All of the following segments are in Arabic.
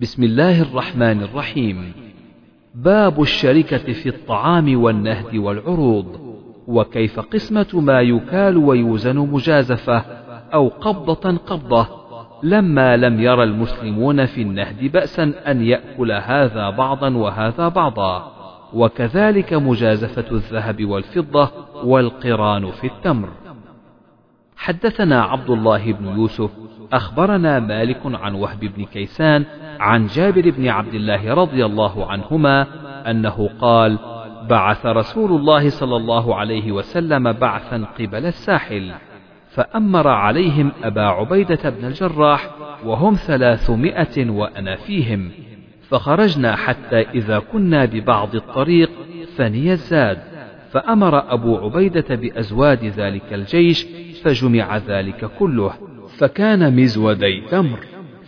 بسم الله الرحمن الرحيم. باب الشركة في الطعام والنهد والعروض وكيف قسمة ما يكال ويوزن مجازفة أو قبضة قبضة لما لم ير المسلمون في النهد بأسا أن يأكل هذا بعضا وهذا بعضا وكذلك مجازفة الذهب والفضة والقران في التمر. حدثنا عبد الله بن يوسف أخبرنا مالك عن وهب بن كيسان عن جابر بن عبد الله رضي الله عنهما أنه قال بعث رسول الله صلى الله عليه وسلم بعثا قبل الساحل فأمر عليهم أبا عبيدة بن الجراح وهم ثلاثمائة وأنا فيهم فخرجنا حتى إذا كنا ببعض الطريق فني الزاد فأمر أبو عبيدة بأزواد ذلك الجيش فجمع ذلك كله. فكان مزودي تمر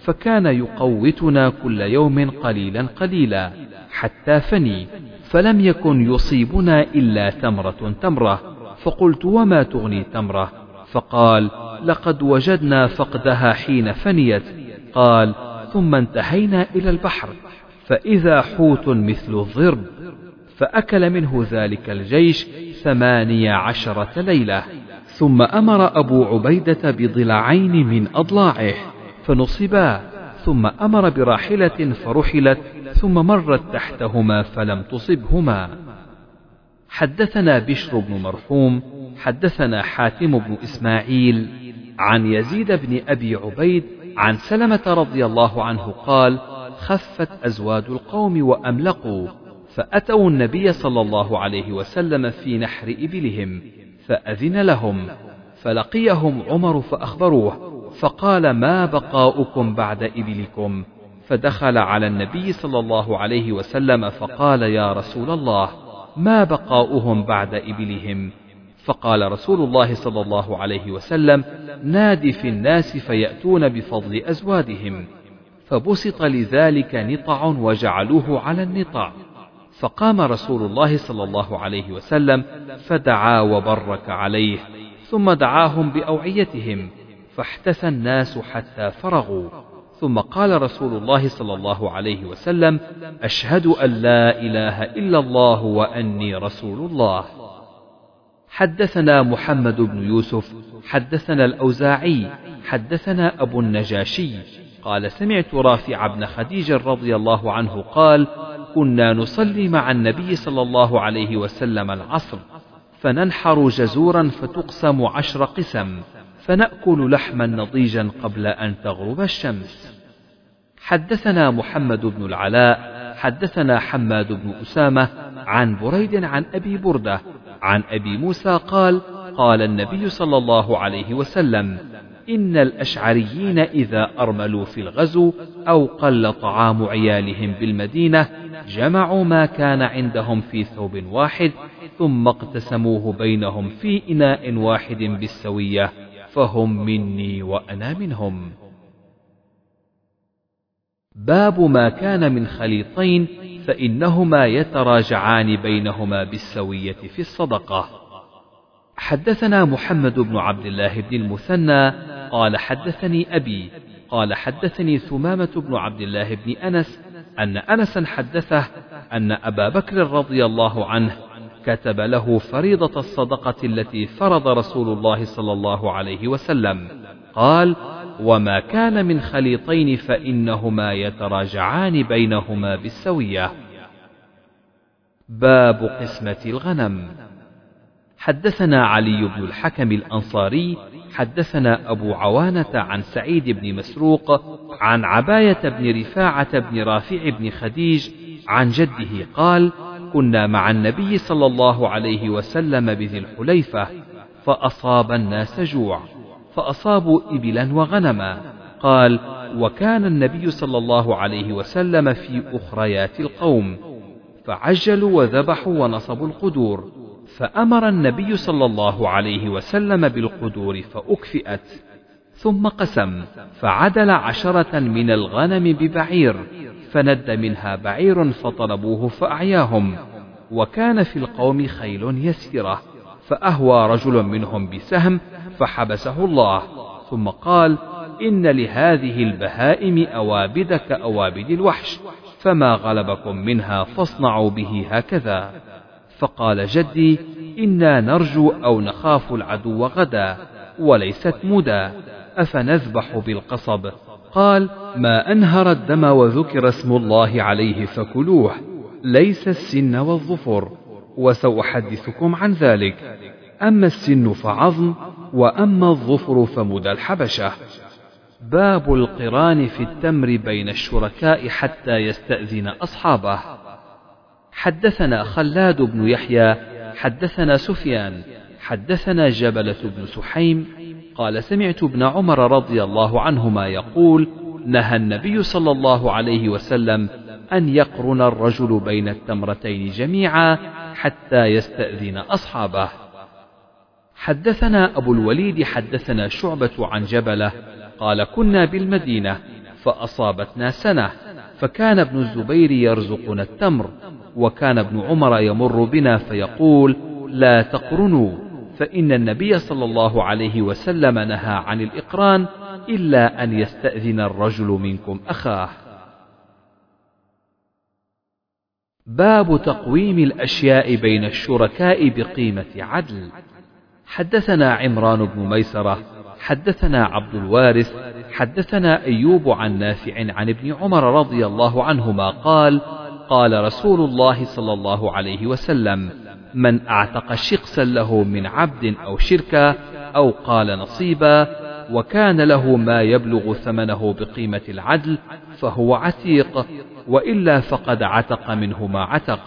فكان يقوتنا كل يوم قليلا قليلا حتى فني فلم يكن يصيبنا إلا تمرة تمرة. فقلت وما تغني تمرة؟ فقال لقد وجدنا فقدها حين فنيت. قال ثم انتهينا إلى البحر فإذا حوت مثل الضرب. فأكل منه ذلك الجيش ثمانية عشرة ليلة. ثم أمر أبو عبيدة بضلعين من أضلاعه فنصبا ثم أمر براحلة فرحلت ثم مرت تحتهما فلم تصبهما. حدثنا بشر بن مرحوم حدثنا حاتم بن إسماعيل عن يزيد بن أبي عبيد عن سلمة رضي الله عنه قال خفت أزواد القوم وأملقوا فأتوا النبي صلى الله عليه وسلم في نحر إبلهم فأذن لهم. فلقيهم عمر فأخبروه فقال ما بقاؤكم بعد إبلكم؟ فدخل على النبي صلى الله عليه وسلم فقال يا رسول الله ما بقاؤهم بعد إبلهم؟ فقال رسول الله صلى الله عليه وسلم نادي في الناس فيأتون بفضل أزوادهم فبسط لذلك نطع وجعلوه على النطع فقام رسول الله صلى الله عليه وسلم فدعا وبرك عليه ثم دعاهم بأوعيتهم فاحتث الناس حتى فرغوا. ثم قال رسول الله صلى الله عليه وسلم أشهد أن لا إله إلا الله وأني رسول الله. حدثنا محمد بن يوسف حدثنا الأوزاعي حدثنا أبو النجاشي قال سمعت رافع بن خديج رضي الله عنه قال كنا نصلي مع النبي صلى الله عليه وسلم العصر فننحر جزورا فتقسم عشر قسم فنأكل لحما نضيجا قبل أن تغرب الشمس. حدثنا محمد بن العلاء حدثنا حماد بن أسامة عن بريد عن أبي بردة عن أبي موسى قال قال النبي صلى الله عليه وسلم إن الأشعريين إذا أرملوا في الغزو أو قل طعام عيالهم بالمدينة جمعوا ما كان عندهم في ثوب واحد ثم اقتسموه بينهم في إناء واحد بالسوية فهم مني وأنا منهم. باب ما كان من خليطين فإنهما يتراجعان بينهما بالسوية في الصدقة. حدثنا محمد بن عبد الله بن المثنى قال حدثني أبي قال حدثني ثمامة بن عبد الله بن أنس أن أنسا حدثه أن أبا بكر رضي الله عنه كتب له فريضة الصدقة التي فرض رسول الله صلى الله عليه وسلم. قال وما كان من خليطين فإنهما يتراجعان بينهما بالسوية. باب قسمة الغنم. حدثنا علي بن الحكم الأنصاري حدثنا أبو عوانة عن سعيد بن مسروق عن عباية بن رفاعة بن رافع بن خديج عن جده قال كنا مع النبي صلى الله عليه وسلم بذي الحليفة فأصاب الناس جوع فأصابوا إبلا وغنما. قال وكان النبي صلى الله عليه وسلم في أخريات القوم فعجلوا وذبحوا ونصبوا القدور. فأمر النبي صلى الله عليه وسلم بالقدور فأكفئت ثم قسم فعدل عشرة من الغنم ببعير فند منها بعير فطلبوه فأعياهم وكان في القوم خيل يسيرة فأهوى رجل منهم بسهم فحبسه الله ثم قال إن لهذه البهائم أوابد كأوابد الوحش فما غلبكم منها فاصنعوا به هكذا. فقال جدي إنا نرجو أو نخاف العدو غدا وليست مدى أفنذبح بالقصب؟ قال ما أنهر الدم وذكر اسم الله عليه فكلوه ليس السن والظفر وسأحدثكم عن ذلك. أما السن فعظم وأما الظفر فمدى الحبشة. باب القران في التمر بين الشركاء حتى يستأذن أصحابه. حدثنا خلاد بن يحيى حدثنا سفيان حدثنا جبلة بن سحيم قال سمعت ابن عمر رضي الله عنهما يقول نهى النبي صلى الله عليه وسلم أن يقرن الرجل بين التمرتين جميعا حتى يستأذن أصحابه. حدثنا أبو الوليد حدثنا شعبة عن جبلة قال كنا بالمدينة فأصابتنا سنة فكان ابن الزبير يرزقنا التمر وكان ابن عمر يمر بنا فيقول لا تقرنوا فإن النبي صلى الله عليه وسلم نهى عن الإقران إلا أن يستأذن الرجل منكم أخاه. باب تقويم الأشياء بين الشركاء بقيمة عدل. حدثنا عمران بن ميسرة حدثنا عبد الوارث حدثنا أيوب عن نافع عن ابن عمر رضي الله عنهما قال قال رسول الله صلى الله عليه وسلم من أعتق شقسا له من عبد أو شركة أو قال نصيبا وكان له ما يبلغ ثمنه بقيمة العدل فهو عتيق وإلا فقد عتق منه ما عتق.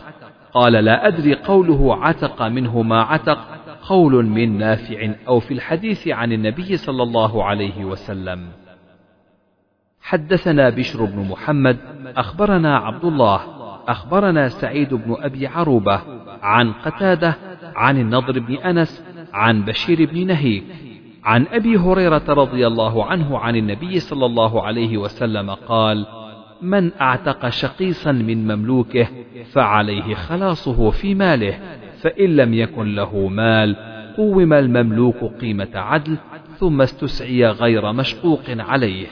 قال لا أدري قوله عتق منه ما عتق قول من نافع أو في الحديث عن النبي صلى الله عليه وسلم. حدثنا بشر بن محمد أخبرنا عبد الله أخبرنا سعيد بن أبي عروبة عن قتادة عن النضر بن أنس عن بشير بن نهيك عن أبي هريرة رضي الله عنه عن النبي صلى الله عليه وسلم قال من أعتق شقيصا من مملوكه فعليه خلاصه في ماله فإن لم يكن له مال قوم المملوك قيمة عدل ثم استسعي غير مشقوق عليه.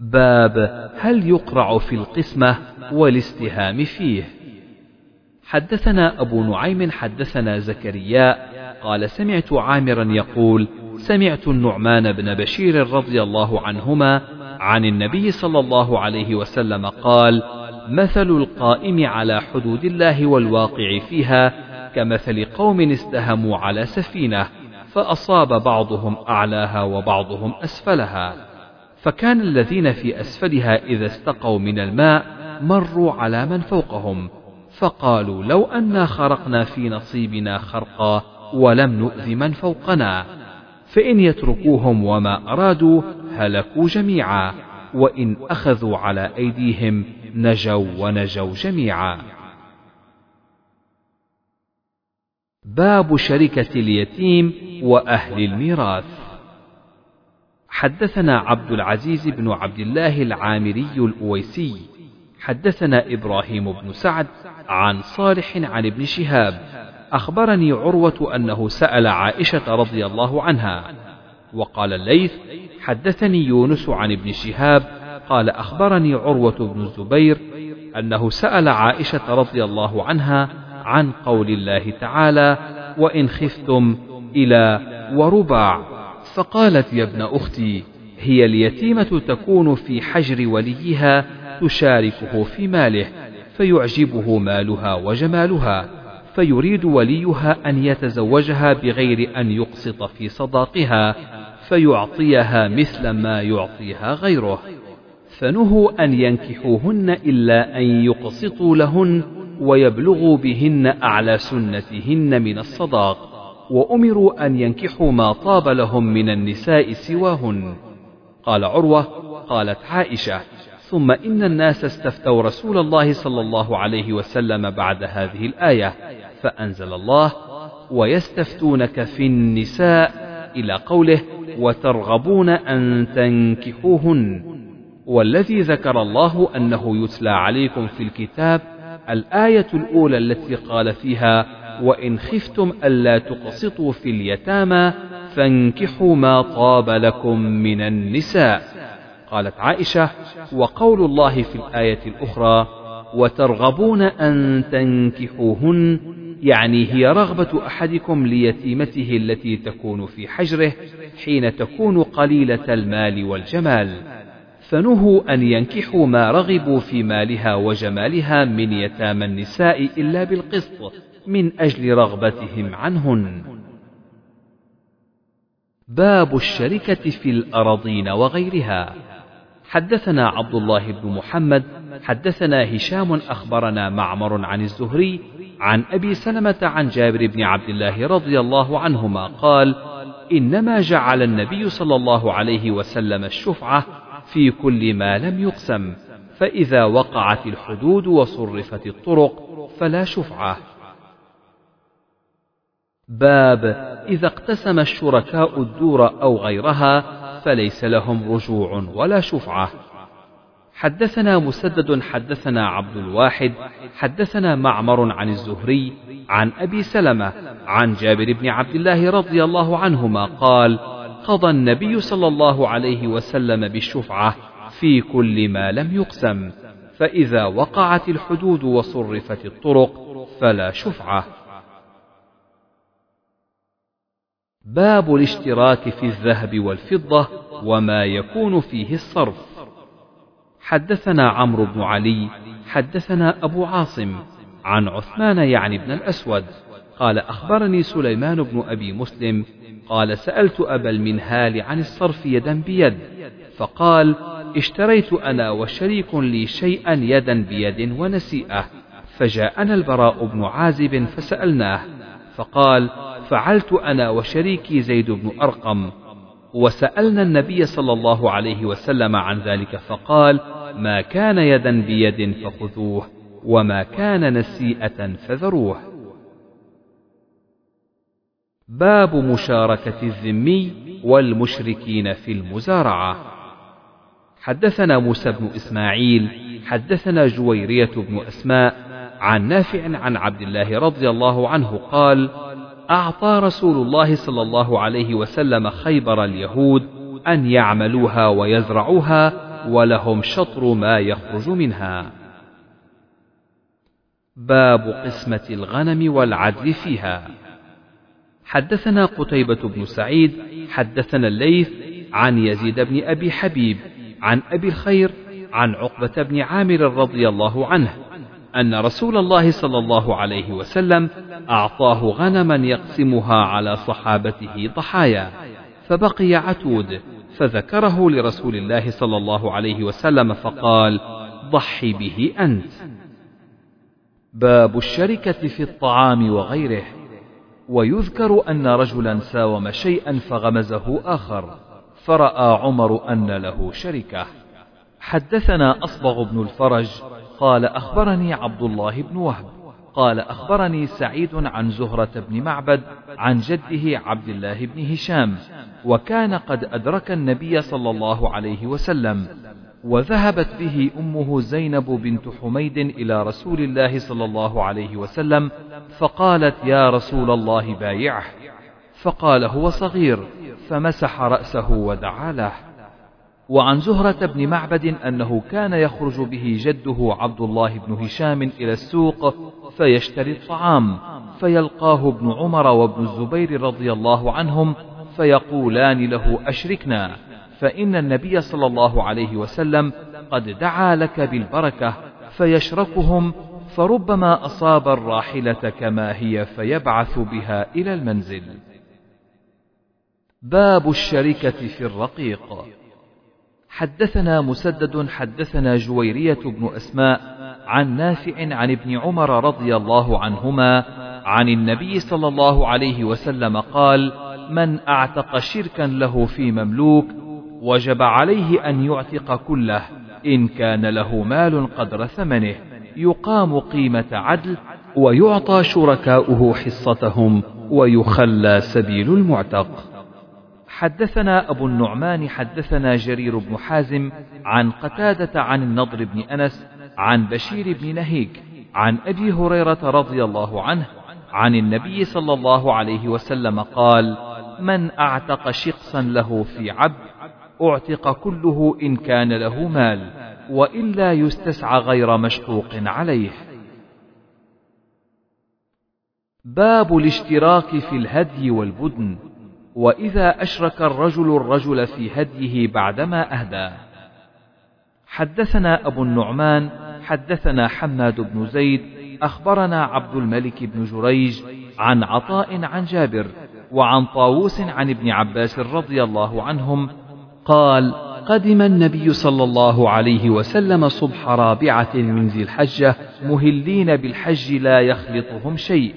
باب هل يقرع في القسمة والاستهام فيه. حدثنا أبو نعيم حدثنا زكريا قال سمعت عامرا يقول سمعت النعمان بن بشير رضي الله عنهما عن النبي صلى الله عليه وسلم قال مثل القائم على حدود الله والواقع فيها كمثل قوم استهموا على سفينة فأصاب بعضهم أعلاها وبعضهم أسفلها. فكان الذين في أسفلها إذا استقوا من الماء مروا على من فوقهم فقالوا لو أنا خرقنا في نصيبنا خرقا ولم نؤذ من فوقنا فإن يتركوهم وما أرادوا هلكوا جميعا وإن أخذوا على أيديهم نجوا ونجوا جميعا. باب شركة اليتيم وأهل الميراث. حدثنا عبد العزيز بن عبد الله العامري الأويسي حدثنا إبراهيم بن سعد عن صالح عن ابن شهاب أخبرني عروة أنه سأل عائشة رضي الله عنها وقال الليث حدثني يونس عن ابن شهاب قال أخبرني عروة بن الزبير أنه سأل عائشة رضي الله عنها عن قول الله تعالى وإن خفتم إلى ورباع فقالت يا ابن أختي هي اليتيمة تكون في حجر وليها تشاركه في ماله فيعجبه مالها وجمالها فيريد وليها أن يتزوجها بغير أن يقسط في صداقها فيعطيها مثل ما يعطيها غيره. فنهوا أن ينكحوهن إلا أن يقسطوا لهن ويبلغوا بهن أعلى سنتهن من الصداق. وأمروا أن ينكحوا ما طاب لهم من النساء سواهن. قال عروة قالت عائشة ثم إن الناس استفتوا رسول الله صلى الله عليه وسلم بعد هذه الآية فأنزل الله ويستفتونك في النساء إلى قوله وترغبون أن تنكحوهن والذي ذكر الله أنه يتلى عليكم في الكتاب الآية الأولى التي قال فيها وإن خفتم ألا تقسطوا في اليتامى فانكحوا ما طاب لكم من النساء. قالت عائشة وقول الله في الآية الأخرى وترغبون أن تنكحوهن يعني هي رغبة أحدكم ليتيمته التي تكون في حجره حين تكون قليلة المال والجمال. فنهوا أن ينكحوا ما رغبوا في مالها وجمالها من يتامى النساء إلا بالقسط. من أجل رغبتهم عنهن. باب الشركة في الأراضين وغيرها. حدثنا عبد الله بن محمد، حدثنا هشام أخبرنا معمر عن الزهري، عن أبي سلمة عن جابر بن عبد الله رضي الله عنهما قال: إنما جعل النبي صلى الله عليه وسلم الشفعة في كل ما لم يقسم فإذا وقعت الحدود وصرفت الطرق فلا شفعة باب إذا اقتسم الشركاء الدور أو غيرها فليس لهم رجوع ولا شفعة. حدثنا مسدد حدثنا عبد الواحد حدثنا معمر عن الزهري عن أبي سلمة عن جابر بن عبد الله رضي الله عنهما قال قضى النبي صلى الله عليه وسلم بالشفعة في كل ما لم يقسم فإذا وقعت الحدود وصرفت الطرق فلا شفعة. باب الاشتراك في الذهب والفضة وما يكون فيه الصرف. حدثنا عمرو بن علي حدثنا أبو عاصم عن عثمان يعني بن الأسود قال أخبرني سليمان بن أبي مسلم قال سألت أبا المنهال عن الصرف يدا بيد فقال اشتريت أنا وشريك لي شيئا يدا بيد ونسيئة. فجاءنا البراء بن عازب فسألناه فقال فعلت أنا وشريكي زيد بن أرقم. وسألنا النبي صلى الله عليه وسلم عن ذلك فقال ما كان يدا بيد فخذوه وما كان نسيئة فذروه. باب مشاركة الذمي والمشركين في المزارعة. حدثنا موسى بن إسماعيل حدثنا جويرية بن أسماء عن نافع عن عبد الله رضي الله عنه قال أعطى رسول الله صلى الله عليه وسلم خيبر اليهود أن يعملوها ويزرعوها ولهم شطر ما يخرج منها. باب قسمة الغنم والعدل فيها. حدثنا قتيبة بن سعيد، حدثنا الليث عن يزيد بن أبي حبيب، عن أبي الخير، عن عقبة بن عامر رضي الله عنه، أن رسول الله صلى الله عليه وسلم أعطاه غنما يقسمها على صحابته ضحايا فبقي عتود فذكره لرسول الله صلى الله عليه وسلم فقال ضح به أنت. باب الشركة في الطعام وغيره. ويذكر أن رجلا ساوم شيئا فغمزه آخر فرأى عمر أن له شركة. حدثنا أصبغ بن الفرج قال أخبرني عبد الله بن وهب. قال أخبرني سعيد عن زهرة بن معبد عن جده عبد الله بن هشام وكان قد أدرك النبي صلى الله عليه وسلم وذهبت به أمه زينب بنت حميد إلى رسول الله صلى الله عليه وسلم فقالت يا رسول الله بايعه. فقال هو صغير. فمسح رأسه ودعا له. وعن زهرة بن معبد أنه كان يخرج به جده عبد الله بن هشام إلى السوق فيشتري الطعام فيلقاه ابن عمر وابن الزبير رضي الله عنهم فيقولان له أشركنا فإن النبي صلى الله عليه وسلم قد دعا لك بالبركة فيشركهم فربما أصاب الراحلة كما هي فيبعث بها إلى المنزل. باب الشركة في الرقيق حدثنا مسدد حدثنا جويرية بن أسماء عن نافع عن ابن عمر رضي الله عنهما عن النبي صلى الله عليه وسلم قال من أعتق شركا له في مملوك وجب عليه أن يعتق كله إن كان له مال قدر ثمنه يقام قيمة عدل ويعطى شركاؤه حصتهم ويخلى سبيل المعتق. حدثنا أبو النعمان حدثنا جرير بن حازم عن قتادة عن النضر بن أنس عن بشير بن نهيك عن أبي هريرة رضي الله عنه عن النبي صلى الله عليه وسلم قال من أعتق شقصا له في عبد أعتق كله إن كان له مال وإلا يستسعى غير مشقوق عليه. باب الاشتراك في الهدي والبدن. وإذا أشرك الرجل الرجل في هديه بعدما أهدى. حدثنا أبو النعمان حدثنا حماد بن زيد أخبرنا عبد الملك بن جريج عن عطاء عن جابر وعن طاووس عن ابن عباس رضي الله عنهم قال قدم النبي صلى الله عليه وسلم صبح رابعة من ذي الحجة مهلين بالحج لا يخلطهم شيء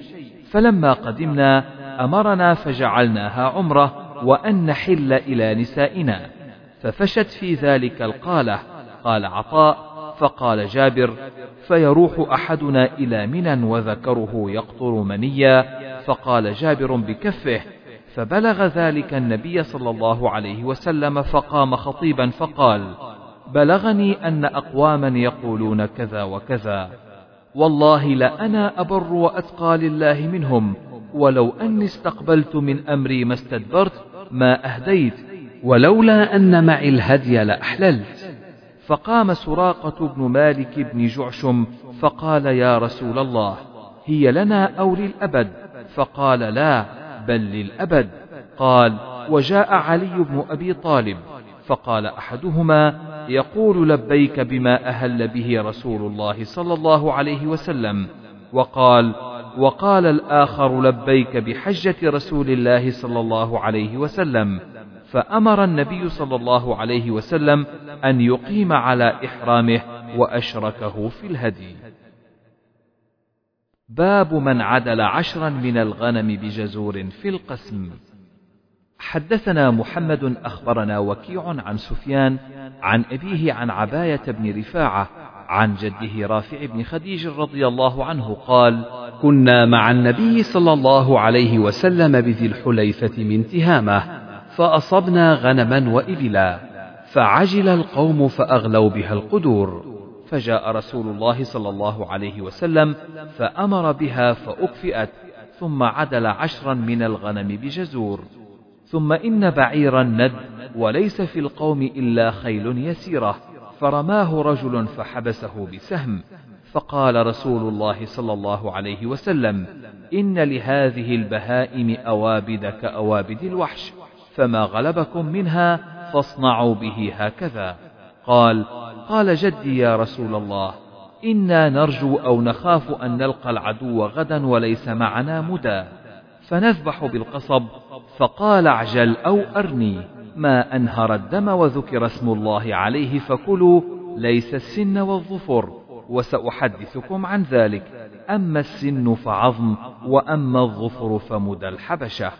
فلما قدمنا أمرنا فجعلناها عمرة وأن نحل إلى نسائنا. ففشت في ذلك القالة. قال عطاء فقال جابر فيروح أحدنا إلى منى وذكره يقطر منيا. فقال جابر بكفه فبلغ ذلك النبي صلى الله عليه وسلم فقام خطيبا فقال بلغني أن أقواما يقولون كذا وكذا. والله لأنا أبر وأتقى لله منهم ولو أني استقبلت من أمري ما استدبرت ما أهديت ولولا أن معي الهدي لأحللت. فقام سراقة بن مالك بن جعشم فقال يا رسول الله هي لنا أو للأبد؟ فقال لا بل للأبد. قال وجاء علي بن أبي طالب. فقال أحدهما يقول لبيك بما أهل به رسول الله صلى الله عليه وسلم. وقال وقال الآخر لبيك بحجة رسول الله صلى الله عليه وسلم فأمر النبي صلى الله عليه وسلم أن يقيم على إحرامه وأشركه في الهدي. باب من عدل عشرا من الغنم بجزور في القسم. حدثنا محمد أخبرنا وكيع عن سفيان عن أبيه عن عباية بن رفاعة عن جده رافع بن خديج رضي الله عنه قال: كنا مع النبي صلى الله عليه وسلم بذي الحليفة من تهامة فأصبنا غنما وإبلا فعجل القوم فأغلوا بها القدور فجاء رسول الله صلى الله عليه وسلم فأمر بها فأكفئت ثم عدل عشرا من الغنم بجزور ثم إن بعيرا ند وليس في القوم إلا خيل يسيرة فرماه رجل فحبسه بسهم فقال رسول الله صلى الله عليه وسلم إن لهذه البهائم أوابد كأوابد الوحش فما غلبكم منها فاصنعوا به هكذا. قال قال جدي يا رسول الله إنا نرجو أو نخاف أن نلقى العدو غدا وليس معنا مدى. فنذبح بالقصب فقال اعجل أو أرني. ما أنهر الدم وذكر اسم الله عليه فكلوا ليس السن والظفر وسأحدثكم عن ذلك. أما السن فعظم وأما الظفر فمدى الحبشة.